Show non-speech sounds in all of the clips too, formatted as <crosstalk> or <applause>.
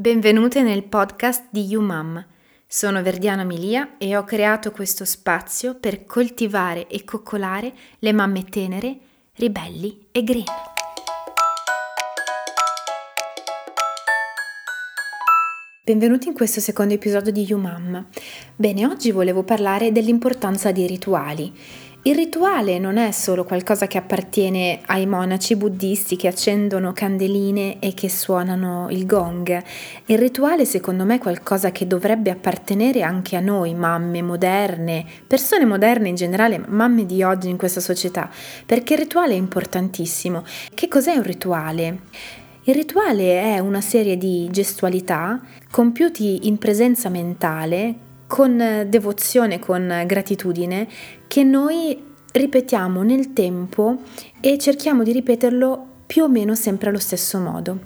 Benvenute nel podcast di YouMam. Sono Verdiana Milia e ho creato questo spazio per coltivare e coccolare le mamme tenere, ribelli e green. Benvenuti in questo secondo episodio di YouMam. Bene, oggi volevo parlare dell'importanza dei rituali il rituale non è solo qualcosa che appartiene ai monaci buddisti che accendono candeline e che suonano il gong. Il rituale secondo me è qualcosa che dovrebbe appartenere anche a noi, mamme moderne, persone moderne in generale, mamme di oggi in questa società, perché il rituale è importantissimo. Che cos'è un rituale? Il rituale è una serie di gestualità compiuti in presenza mentale con devozione, con gratitudine, che noi ripetiamo nel tempo e cerchiamo di ripeterlo più o meno sempre allo stesso modo.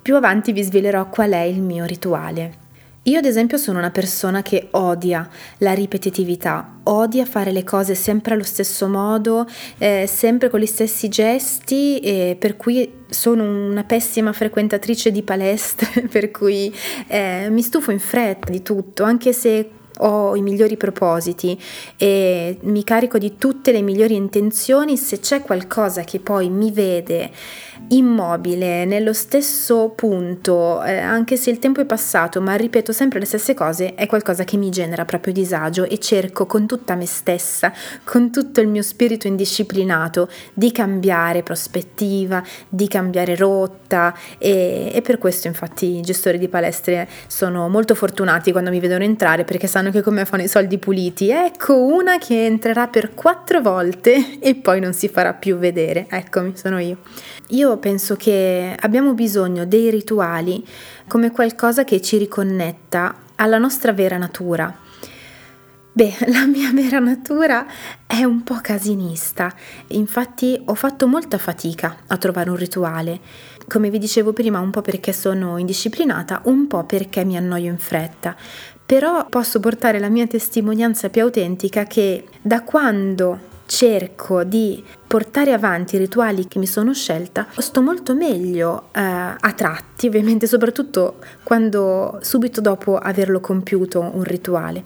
Più avanti vi svelerò qual è il mio rituale. Io ad esempio sono una persona che odia la ripetitività, odia fare le cose sempre allo stesso modo, eh, sempre con gli stessi gesti, eh, per cui sono una pessima frequentatrice di palestre, <laughs> per cui eh, mi stufo in fretta di tutto, anche se ho i migliori propositi e mi carico di tutte le migliori intenzioni, se c'è qualcosa che poi mi vede immobile nello stesso punto, eh, anche se il tempo è passato, ma ripeto sempre le stesse cose, è qualcosa che mi genera proprio disagio e cerco con tutta me stessa, con tutto il mio spirito indisciplinato, di cambiare prospettiva, di cambiare rotta e, e per questo infatti i gestori di palestre sono molto fortunati quando mi vedono entrare perché sanno che come fanno i soldi puliti. Ecco una che entrerà per quattro volte e poi non si farà più vedere. Eccomi, sono io. Io penso che abbiamo bisogno dei rituali come qualcosa che ci riconnetta alla nostra vera natura. Beh, <laughs> la mia vera natura è un po' casinista, infatti ho fatto molta fatica a trovare un rituale. Come vi dicevo prima, un po' perché sono indisciplinata, un po' perché mi annoio in fretta. Però posso portare la mia testimonianza più autentica che da quando cerco di portare avanti i rituali che mi sono scelta, sto molto meglio eh, a tratti, ovviamente soprattutto quando subito dopo averlo compiuto un rituale.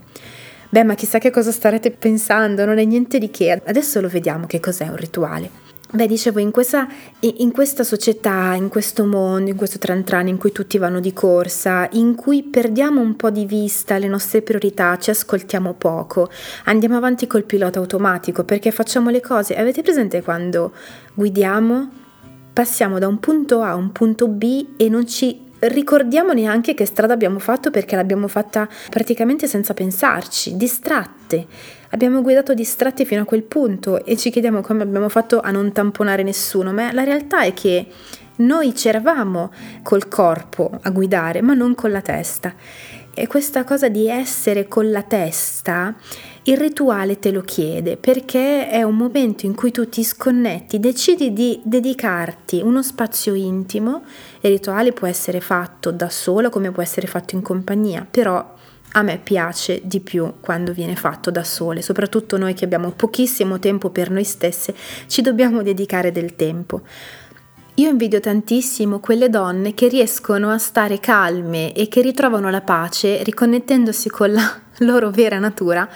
Beh, ma chissà che cosa starete pensando, non è niente di che. Adesso lo vediamo che cos'è un rituale. Beh, dicevo, in questa, in questa, società, in questo mondo, in questo tran in cui tutti vanno di corsa, in cui perdiamo un po' di vista le nostre priorità, ci ascoltiamo poco, andiamo avanti col pilota automatico perché facciamo le cose. Avete presente quando guidiamo, passiamo da un punto A a un punto B e non ci ricordiamo neanche che strada abbiamo fatto perché l'abbiamo fatta praticamente senza pensarci, distratte. Abbiamo guidato distratti fino a quel punto e ci chiediamo come abbiamo fatto a non tamponare nessuno, ma la realtà è che noi c'eravamo col corpo a guidare, ma non con la testa. E questa cosa di essere con la testa, il rituale te lo chiede perché è un momento in cui tu ti sconnetti, decidi di dedicarti uno spazio intimo. Il rituale può essere fatto da solo come può essere fatto in compagnia, però a me piace di più quando viene fatto da sole, soprattutto noi che abbiamo pochissimo tempo per noi stesse, ci dobbiamo dedicare del tempo. Io invidio tantissimo quelle donne che riescono a stare calme e che ritrovano la pace riconnettendosi con la loro vera natura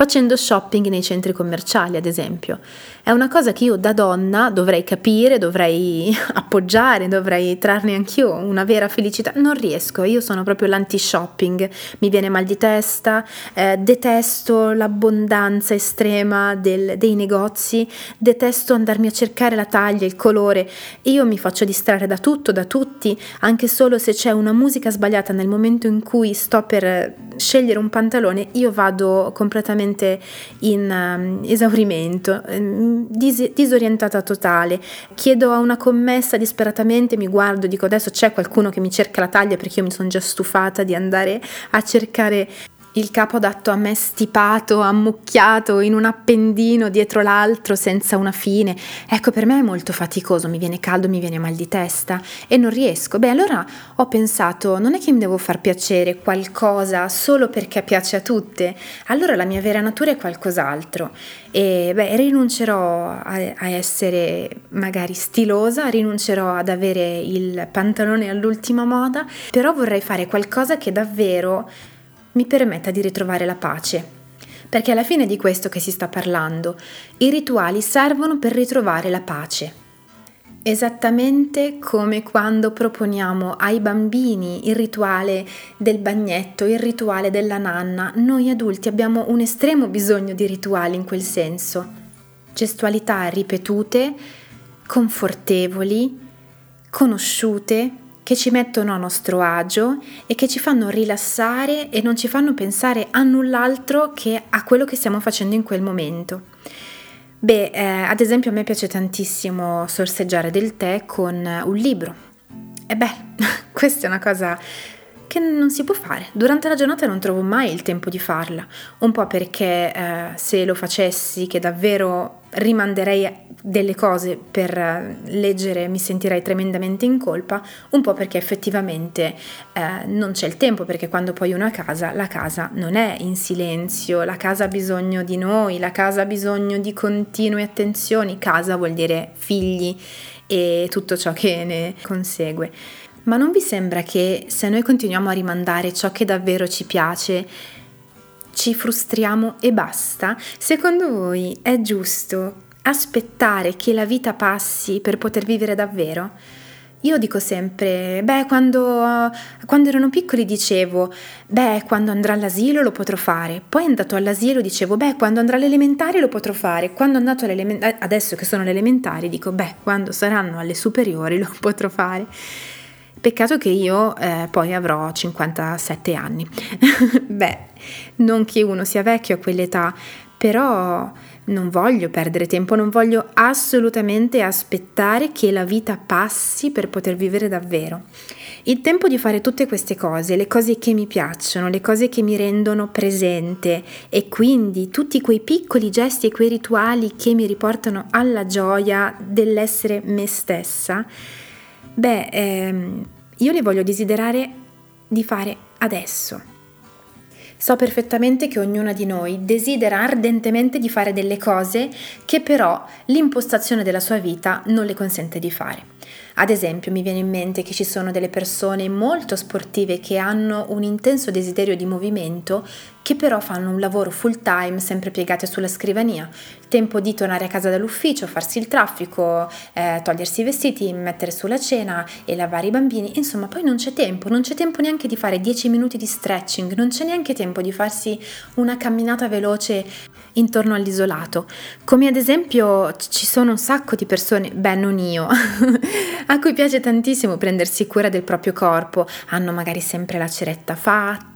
facendo shopping nei centri commerciali, ad esempio. È una cosa che io da donna dovrei capire, dovrei <laughs> appoggiare, dovrei trarne anch'io una vera felicità. Non riesco, io sono proprio l'anti-shopping, mi viene mal di testa, eh, detesto l'abbondanza estrema del, dei negozi, detesto andarmi a cercare la taglia, il colore. Io mi faccio distrarre da tutto, da tutti, anche solo se c'è una musica sbagliata nel momento in cui sto per scegliere un pantalone, io vado completamente completamente in um, esaurimento, ehm, dis- disorientata totale. Chiedo a una commessa disperatamente, mi guardo, dico adesso c'è qualcuno che mi cerca la taglia perché io mi sono già stufata di andare a cercare il capo adatto a me stipato, ammucchiato in un appendino dietro l'altro senza una fine. Ecco, per me è molto faticoso, mi viene caldo, mi viene mal di testa e non riesco. Beh, allora ho pensato, non è che mi devo far piacere qualcosa solo perché piace a tutte, allora la mia vera natura è qualcos'altro. E beh, rinuncerò a, a essere magari stilosa, rinuncerò ad avere il pantalone all'ultima moda, però vorrei fare qualcosa che davvero mi permetta di ritrovare la pace. Perché alla fine di questo che si sta parlando, i rituali servono per ritrovare la pace. Esattamente come quando proponiamo ai bambini il rituale del bagnetto, il rituale della nanna, noi adulti abbiamo un estremo bisogno di rituali in quel senso. Gestualità ripetute, confortevoli, conosciute, che ci mettono a nostro agio e che ci fanno rilassare e non ci fanno pensare a null'altro che a quello che stiamo facendo in quel momento. Beh, eh, ad esempio a me piace tantissimo sorseggiare del tè con un libro. E beh, <laughs> questa è una cosa che non si può fare. Durante la giornata non trovo mai il tempo di farla, un po' perché eh, se lo facessi, che davvero rimanderei delle cose per eh, leggere mi sentirei tremendamente in colpa, un po' perché effettivamente eh, non c'è il tempo, perché quando poi uno è a casa, la casa non è in silenzio, la casa ha bisogno di noi, la casa ha bisogno di continue attenzioni, casa vuol dire figli e tutto ciò che ne consegue. Ma non vi sembra che se noi continuiamo a rimandare ciò che davvero ci piace, ci frustriamo e basta? Secondo voi è giusto aspettare che la vita passi per poter vivere davvero? Io dico sempre, beh, quando, quando, erano piccoli dicevo, beh, quando andrà all'asilo lo potrò fare. Poi andato all'asilo dicevo, beh, quando andrà all'elementare lo potrò fare. Quando andato all'elementare, adesso che sono all'elementare, dico, beh, quando saranno alle superiori lo potrò fare. Peccato che io eh, poi avrò 57 anni. <laughs> Beh, non che uno sia vecchio a quell'età, però non voglio perdere tempo, non voglio assolutamente aspettare che la vita passi per poter vivere davvero. Il tempo di fare tutte queste cose, le cose che mi piacciono, le cose che mi rendono presente e quindi tutti quei piccoli gesti e quei rituali che mi riportano alla gioia dell'essere me stessa, Beh, ehm, io le voglio desiderare di fare adesso. So perfettamente che ognuna di noi desidera ardentemente di fare delle cose che però l'impostazione della sua vita non le consente di fare. Ad esempio mi viene in mente che ci sono delle persone molto sportive che hanno un intenso desiderio di movimento che però fanno un lavoro full time sempre piegate sulla scrivania. Tempo di tornare a casa dall'ufficio, farsi il traffico, eh, togliersi i vestiti, mettere sulla cena e lavare i bambini. Insomma, poi non c'è tempo, non c'è tempo neanche di fare 10 minuti di stretching, non c'è neanche tempo di farsi una camminata veloce intorno all'isolato. Come ad esempio ci sono un sacco di persone, beh non io, <laughs> a cui piace tantissimo prendersi cura del proprio corpo, hanno magari sempre la ceretta fatta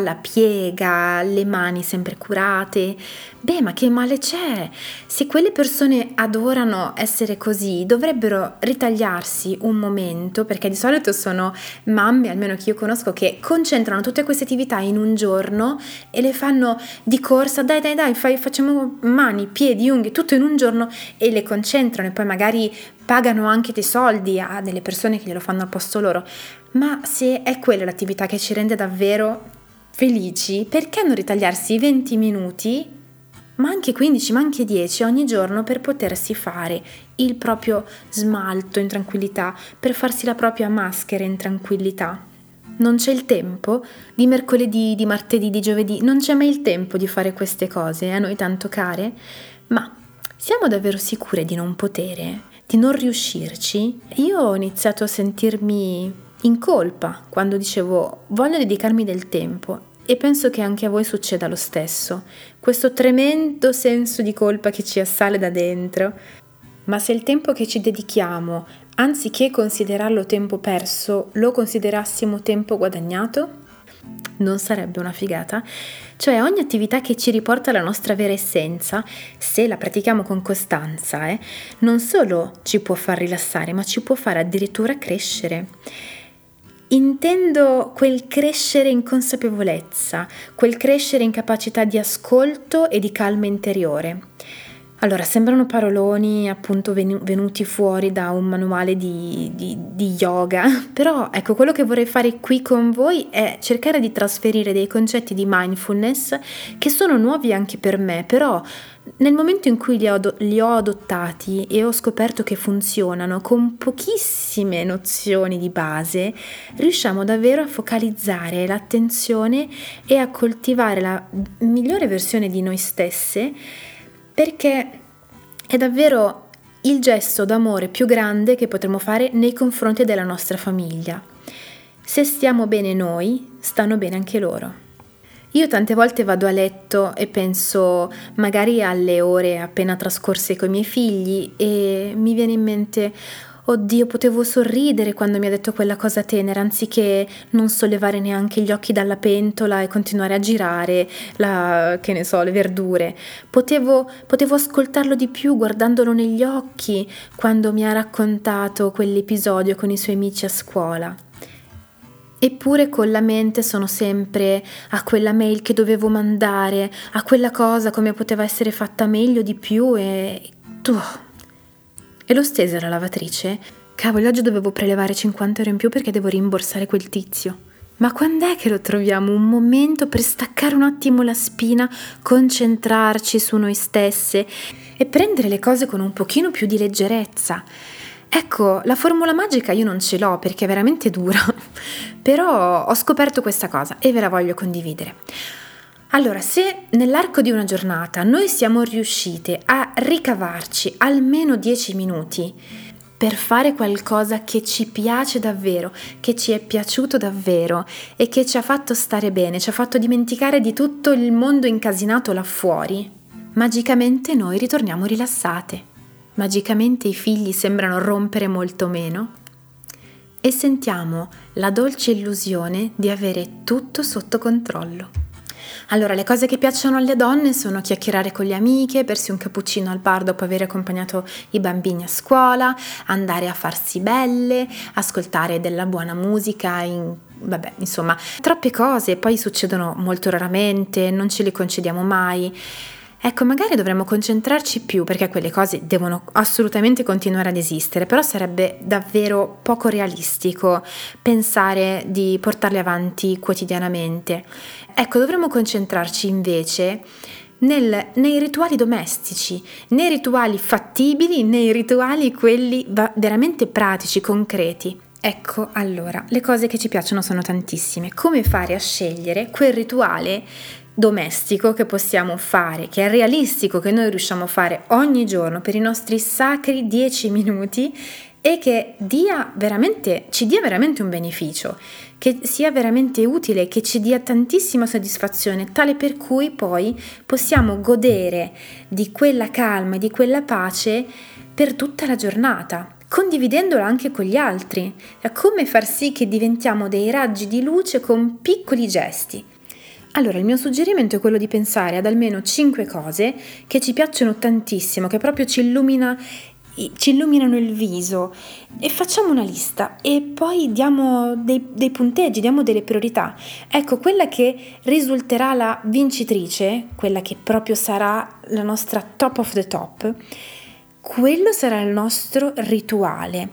la piega, le mani sempre curate. Beh, ma che male c'è? Se quelle persone adorano essere così, dovrebbero ritagliarsi un momento, perché di solito sono mamme, almeno che io conosco, che concentrano tutte queste attività in un giorno e le fanno di corsa, dai dai dai, fai, facciamo mani, piedi, unghie, tutto in un giorno e le concentrano e poi magari pagano anche dei soldi a delle persone che glielo fanno al posto loro. Ma se è quella l'attività che ci rende davvero felici, perché non ritagliarsi 20 minuti, ma anche 15, ma anche 10 ogni giorno per potersi fare il proprio smalto in tranquillità, per farsi la propria maschera in tranquillità? Non c'è il tempo di mercoledì, di martedì, di giovedì, non c'è mai il tempo di fare queste cose a noi tanto care, ma siamo davvero sicure di non potere, di non riuscirci? Io ho iniziato a sentirmi in colpa quando dicevo voglio dedicarmi del tempo e penso che anche a voi succeda lo stesso, questo tremendo senso di colpa che ci assale da dentro. Ma se il tempo che ci dedichiamo, anziché considerarlo tempo perso, lo considerassimo tempo guadagnato? Non sarebbe una figata? Cioè ogni attività che ci riporta alla nostra vera essenza, se la pratichiamo con costanza, eh, non solo ci può far rilassare, ma ci può fare addirittura crescere. Intendo quel crescere in consapevolezza, quel crescere in capacità di ascolto e di calma interiore. Allora, sembrano paroloni appunto venuti fuori da un manuale di, di, di, yoga, <laughs> però ecco, quello che vorrei fare qui con voi è cercare di trasferire dei concetti di mindfulness che sono nuovi anche per me, però nel momento in cui li ho, li ho adottati e ho scoperto che funzionano con pochissime nozioni di base, riusciamo davvero a focalizzare l'attenzione e a coltivare la migliore versione di noi stesse perché è davvero il gesto d'amore più grande che potremo fare nei confronti della nostra famiglia. Se stiamo bene noi, stanno bene anche loro. Io tante volte vado a letto e penso magari alle ore appena trascorse con i miei figli e mi viene in mente Oddio, potevo sorridere quando mi ha detto quella cosa tenera, anziché non sollevare neanche gli occhi dalla pentola e continuare a girare la, che ne so, le verdure. Potevo, potevo ascoltarlo di più guardandolo negli occhi quando mi ha raccontato quell'episodio con i suoi amici a scuola. Eppure con la mente sono sempre a quella mail che dovevo mandare, a quella cosa come poteva essere fatta meglio di più e... Uh, e lo stese alla lavatrice? Cavolo, oggi dovevo prelevare 50 euro in più perché devo rimborsare quel tizio. Ma quando è che lo troviamo un momento per staccare un attimo la spina, concentrarci su noi stesse e prendere le cose con un pochino più di leggerezza? Ecco, la formula magica io non ce l'ho perché è veramente dura, <laughs> però ho scoperto questa cosa e ve la voglio condividere. Allora, se nell'arco di una giornata noi siamo riuscite a ricavarci almeno 10 minuti per fare qualcosa che ci piace davvero, che ci è piaciuto davvero e che ci ha fatto stare bene, ci ha fatto dimenticare di tutto il mondo incasinato là fuori, magicamente noi ritorniamo rilassate. Magicamente i figli sembrano rompere molto meno e sentiamo la dolce illusione di avere tutto sotto controllo. Allora, le cose che piacciono alle donne sono chiacchierare con le amiche, bersi un cappuccino al bar dopo aver accompagnato i bambini a scuola, andare a farsi belle, ascoltare della buona musica in vabbè, insomma, troppe cose poi succedono molto raramente, non ce le concediamo mai. Ecco, magari dovremmo concentrarci più perché quelle cose devono assolutamente continuare ad esistere, però sarebbe davvero poco realistico pensare di portarle avanti quotidianamente. Ecco, dovremmo concentrarci invece nel, nei rituali domestici, nei rituali fattibili, nei rituali quelli veramente pratici, concreti. Ecco, allora, le cose che ci piacciono sono tantissime. Come fare a scegliere quel rituale domestico che possiamo fare, che è realistico, che noi riusciamo a fare ogni giorno per i nostri sacri 10 minuti e che dia ci dia veramente un beneficio, che sia veramente utile, che ci dia tantissima soddisfazione, tale per cui poi possiamo godere di quella calma e di quella pace per tutta la giornata condividendola anche con gli altri. Come far sì che diventiamo dei raggi di luce con piccoli gesti. Allora, il mio suggerimento è quello di pensare ad almeno 5 cose che ci piacciono tantissimo, che proprio ci, illumina, ci illuminano il viso e facciamo una lista e poi diamo dei, dei punteggi, diamo delle priorità. Ecco, quella che risulterà la vincitrice, quella che proprio sarà la nostra top of the top, quello sarà il nostro rituale.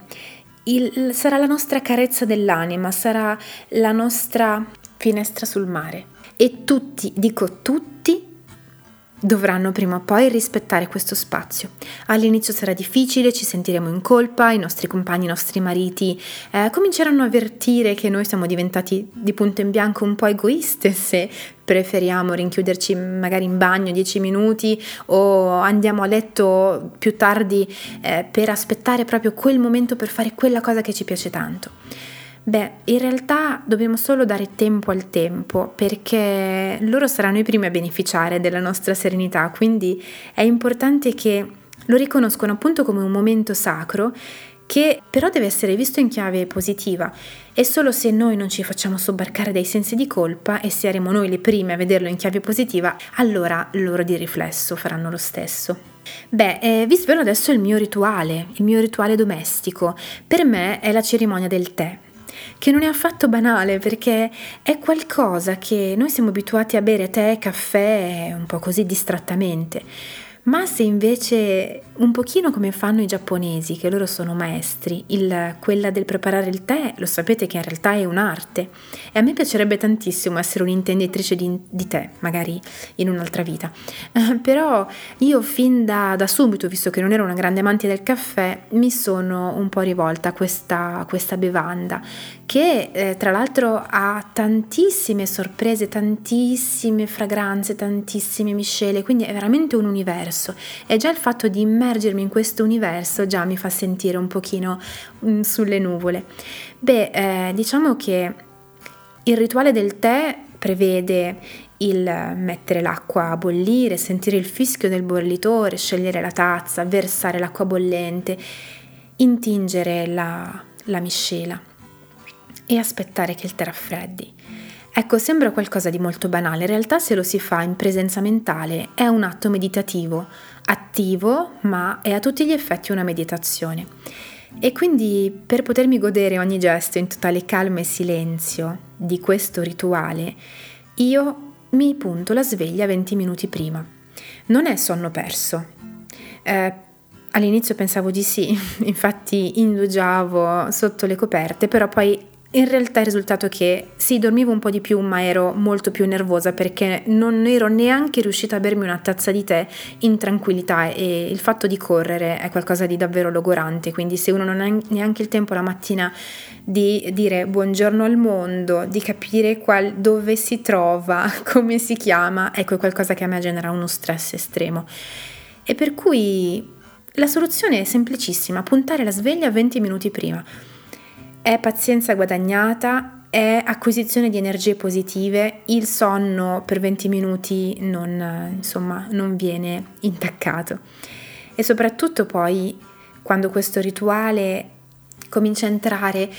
Il, sarà la nostra carezza dell'anima, sarà la nostra finestra sul mare e tutti, dico tutti, dovranno prima o poi rispettare questo spazio. All'inizio sarà difficile, ci sentiremo in colpa, i nostri compagni, i nostri mariti eh, cominceranno a avvertire che noi siamo diventati di punto in bianco un po' egoiste se preferiamo rinchiuderci magari in bagno 10 minuti o andiamo a letto più tardi eh, per aspettare proprio quel momento per fare quella cosa che ci piace tanto. Beh, in realtà dobbiamo solo dare tempo al tempo perché loro saranno i primi a beneficiare della nostra serenità, quindi è importante che lo riconoscono appunto come un momento sacro che però deve essere visto in chiave positiva e solo se noi non ci facciamo sobbarcare dai sensi di colpa e saremo noi le prime a vederlo in chiave positiva, allora loro di riflesso faranno lo stesso. Beh, eh, vi svelo adesso il mio rituale, il mio rituale domestico. Per me è la cerimonia del tè. Che non è affatto banale perché è qualcosa che noi siamo abituati a bere tè, caffè un po' così distrattamente ma se invece un pochino come fanno i giapponesi, che loro sono maestri, il, quella del preparare il tè, lo sapete che in realtà è un'arte. E a me piacerebbe tantissimo essere un'intenditrice di, di tè, magari in un'altra vita. Uh, però io fin da, da, subito, visto che non ero una grande amante del caffè, mi sono un po' rivolta a questa, questa bevanda, che eh, tra l'altro ha tantissime sorprese, tantissime fragranze, tantissime miscele, quindi è veramente un universo universo e già il fatto di immergermi in questo universo già mi fa sentire un pochino mm, sulle nuvole. Beh, eh, diciamo che il rituale del tè prevede il mettere l'acqua a bollire, sentire il fischio del bollitore, scegliere la tazza, versare l'acqua bollente, intingere la, la miscela e aspettare che il tè raffreddi. Ecco, sembra qualcosa di molto banale, in realtà se lo si fa in presenza mentale è un atto meditativo, attivo, ma è a tutti gli effetti una meditazione. E quindi per potermi godere ogni gesto in totale calma e silenzio di questo rituale, io mi punto la sveglia 20 minuti prima. Non è sonno perso. Eh, all'inizio pensavo di sì, <laughs> infatti indugiavo sotto le coperte, però poi in realtà è il risultato che sì, dormivo un po' di più, ma ero molto più nervosa perché non ero neanche riuscita a bermi una tazza di tè in tranquillità e il fatto di correre è qualcosa di davvero logorante, quindi se uno non ha neanche il tempo la mattina di dire buongiorno al mondo, di capire qual, dove si trova, <laughs> come si chiama, ecco è qualcosa che a me genera uno stress estremo. E per cui la soluzione è semplicissima, puntare la sveglia 20 minuti prima è pazienza guadagnata, è acquisizione di energie positive, il sonno per 20 minuti non, insomma, non viene intaccato. E soprattutto poi quando questo rituale comincia a entrare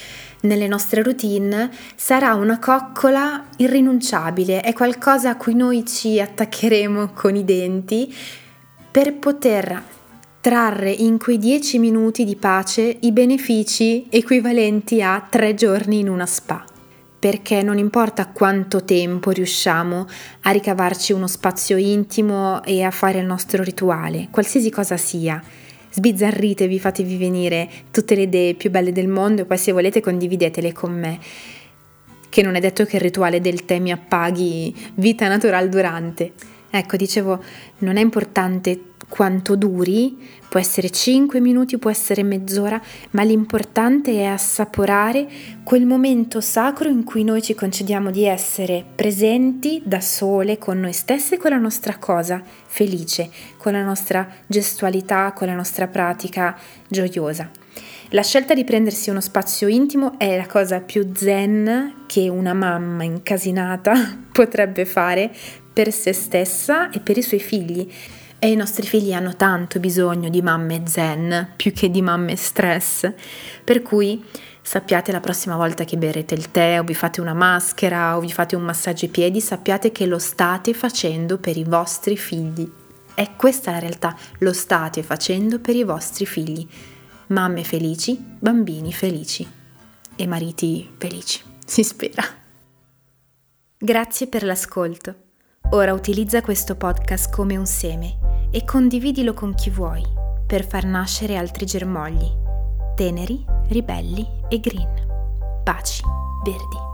nelle nostre routine, sarà una coccola irrinunciabile, è qualcosa a cui noi ci attaccheremo con i denti per poter trarre in quei dieci minuti di pace i benefici equivalenti a tre giorni in una spa. Perché non importa quanto tempo riusciamo a ricavarci uno spazio intimo e a fare il nostro rituale, qualsiasi cosa sia. Sbizzarritevi, fatevi venire tutte le idee più belle del mondo e poi se volete condividetele con me. Che non è detto che il rituale del tè mi appaghi vita natural durante. Ecco, dicevo, non è importante quanto duri, può essere 5 minuti, può essere mezz'ora, ma l'importante è assaporare quel momento sacro in cui noi ci concediamo di essere presenti da sole con noi stesse con la nostra cosa felice, con la nostra gestualità, con la nostra pratica gioiosa. La scelta di prendersi uno spazio intimo è la cosa più zen che una mamma incasinata <laughs> potrebbe fare per se stessa e per i suoi figli. E i nostri figli hanno tanto bisogno di mamme zen più che di mamme stress. Per cui sappiate la prossima volta che berrete il tè o vi fate una maschera o vi fate un massaggio ai piedi, sappiate che lo state facendo per i vostri figli. È questa la realtà, lo state facendo per i vostri figli. Mamme felici, bambini felici e mariti felici, si spera. Grazie per l'ascolto. Ora utilizza questo podcast come un seme e condividilo con chi vuoi per far nascere altri germogli, teneri, ribelli e green. Baci verdi.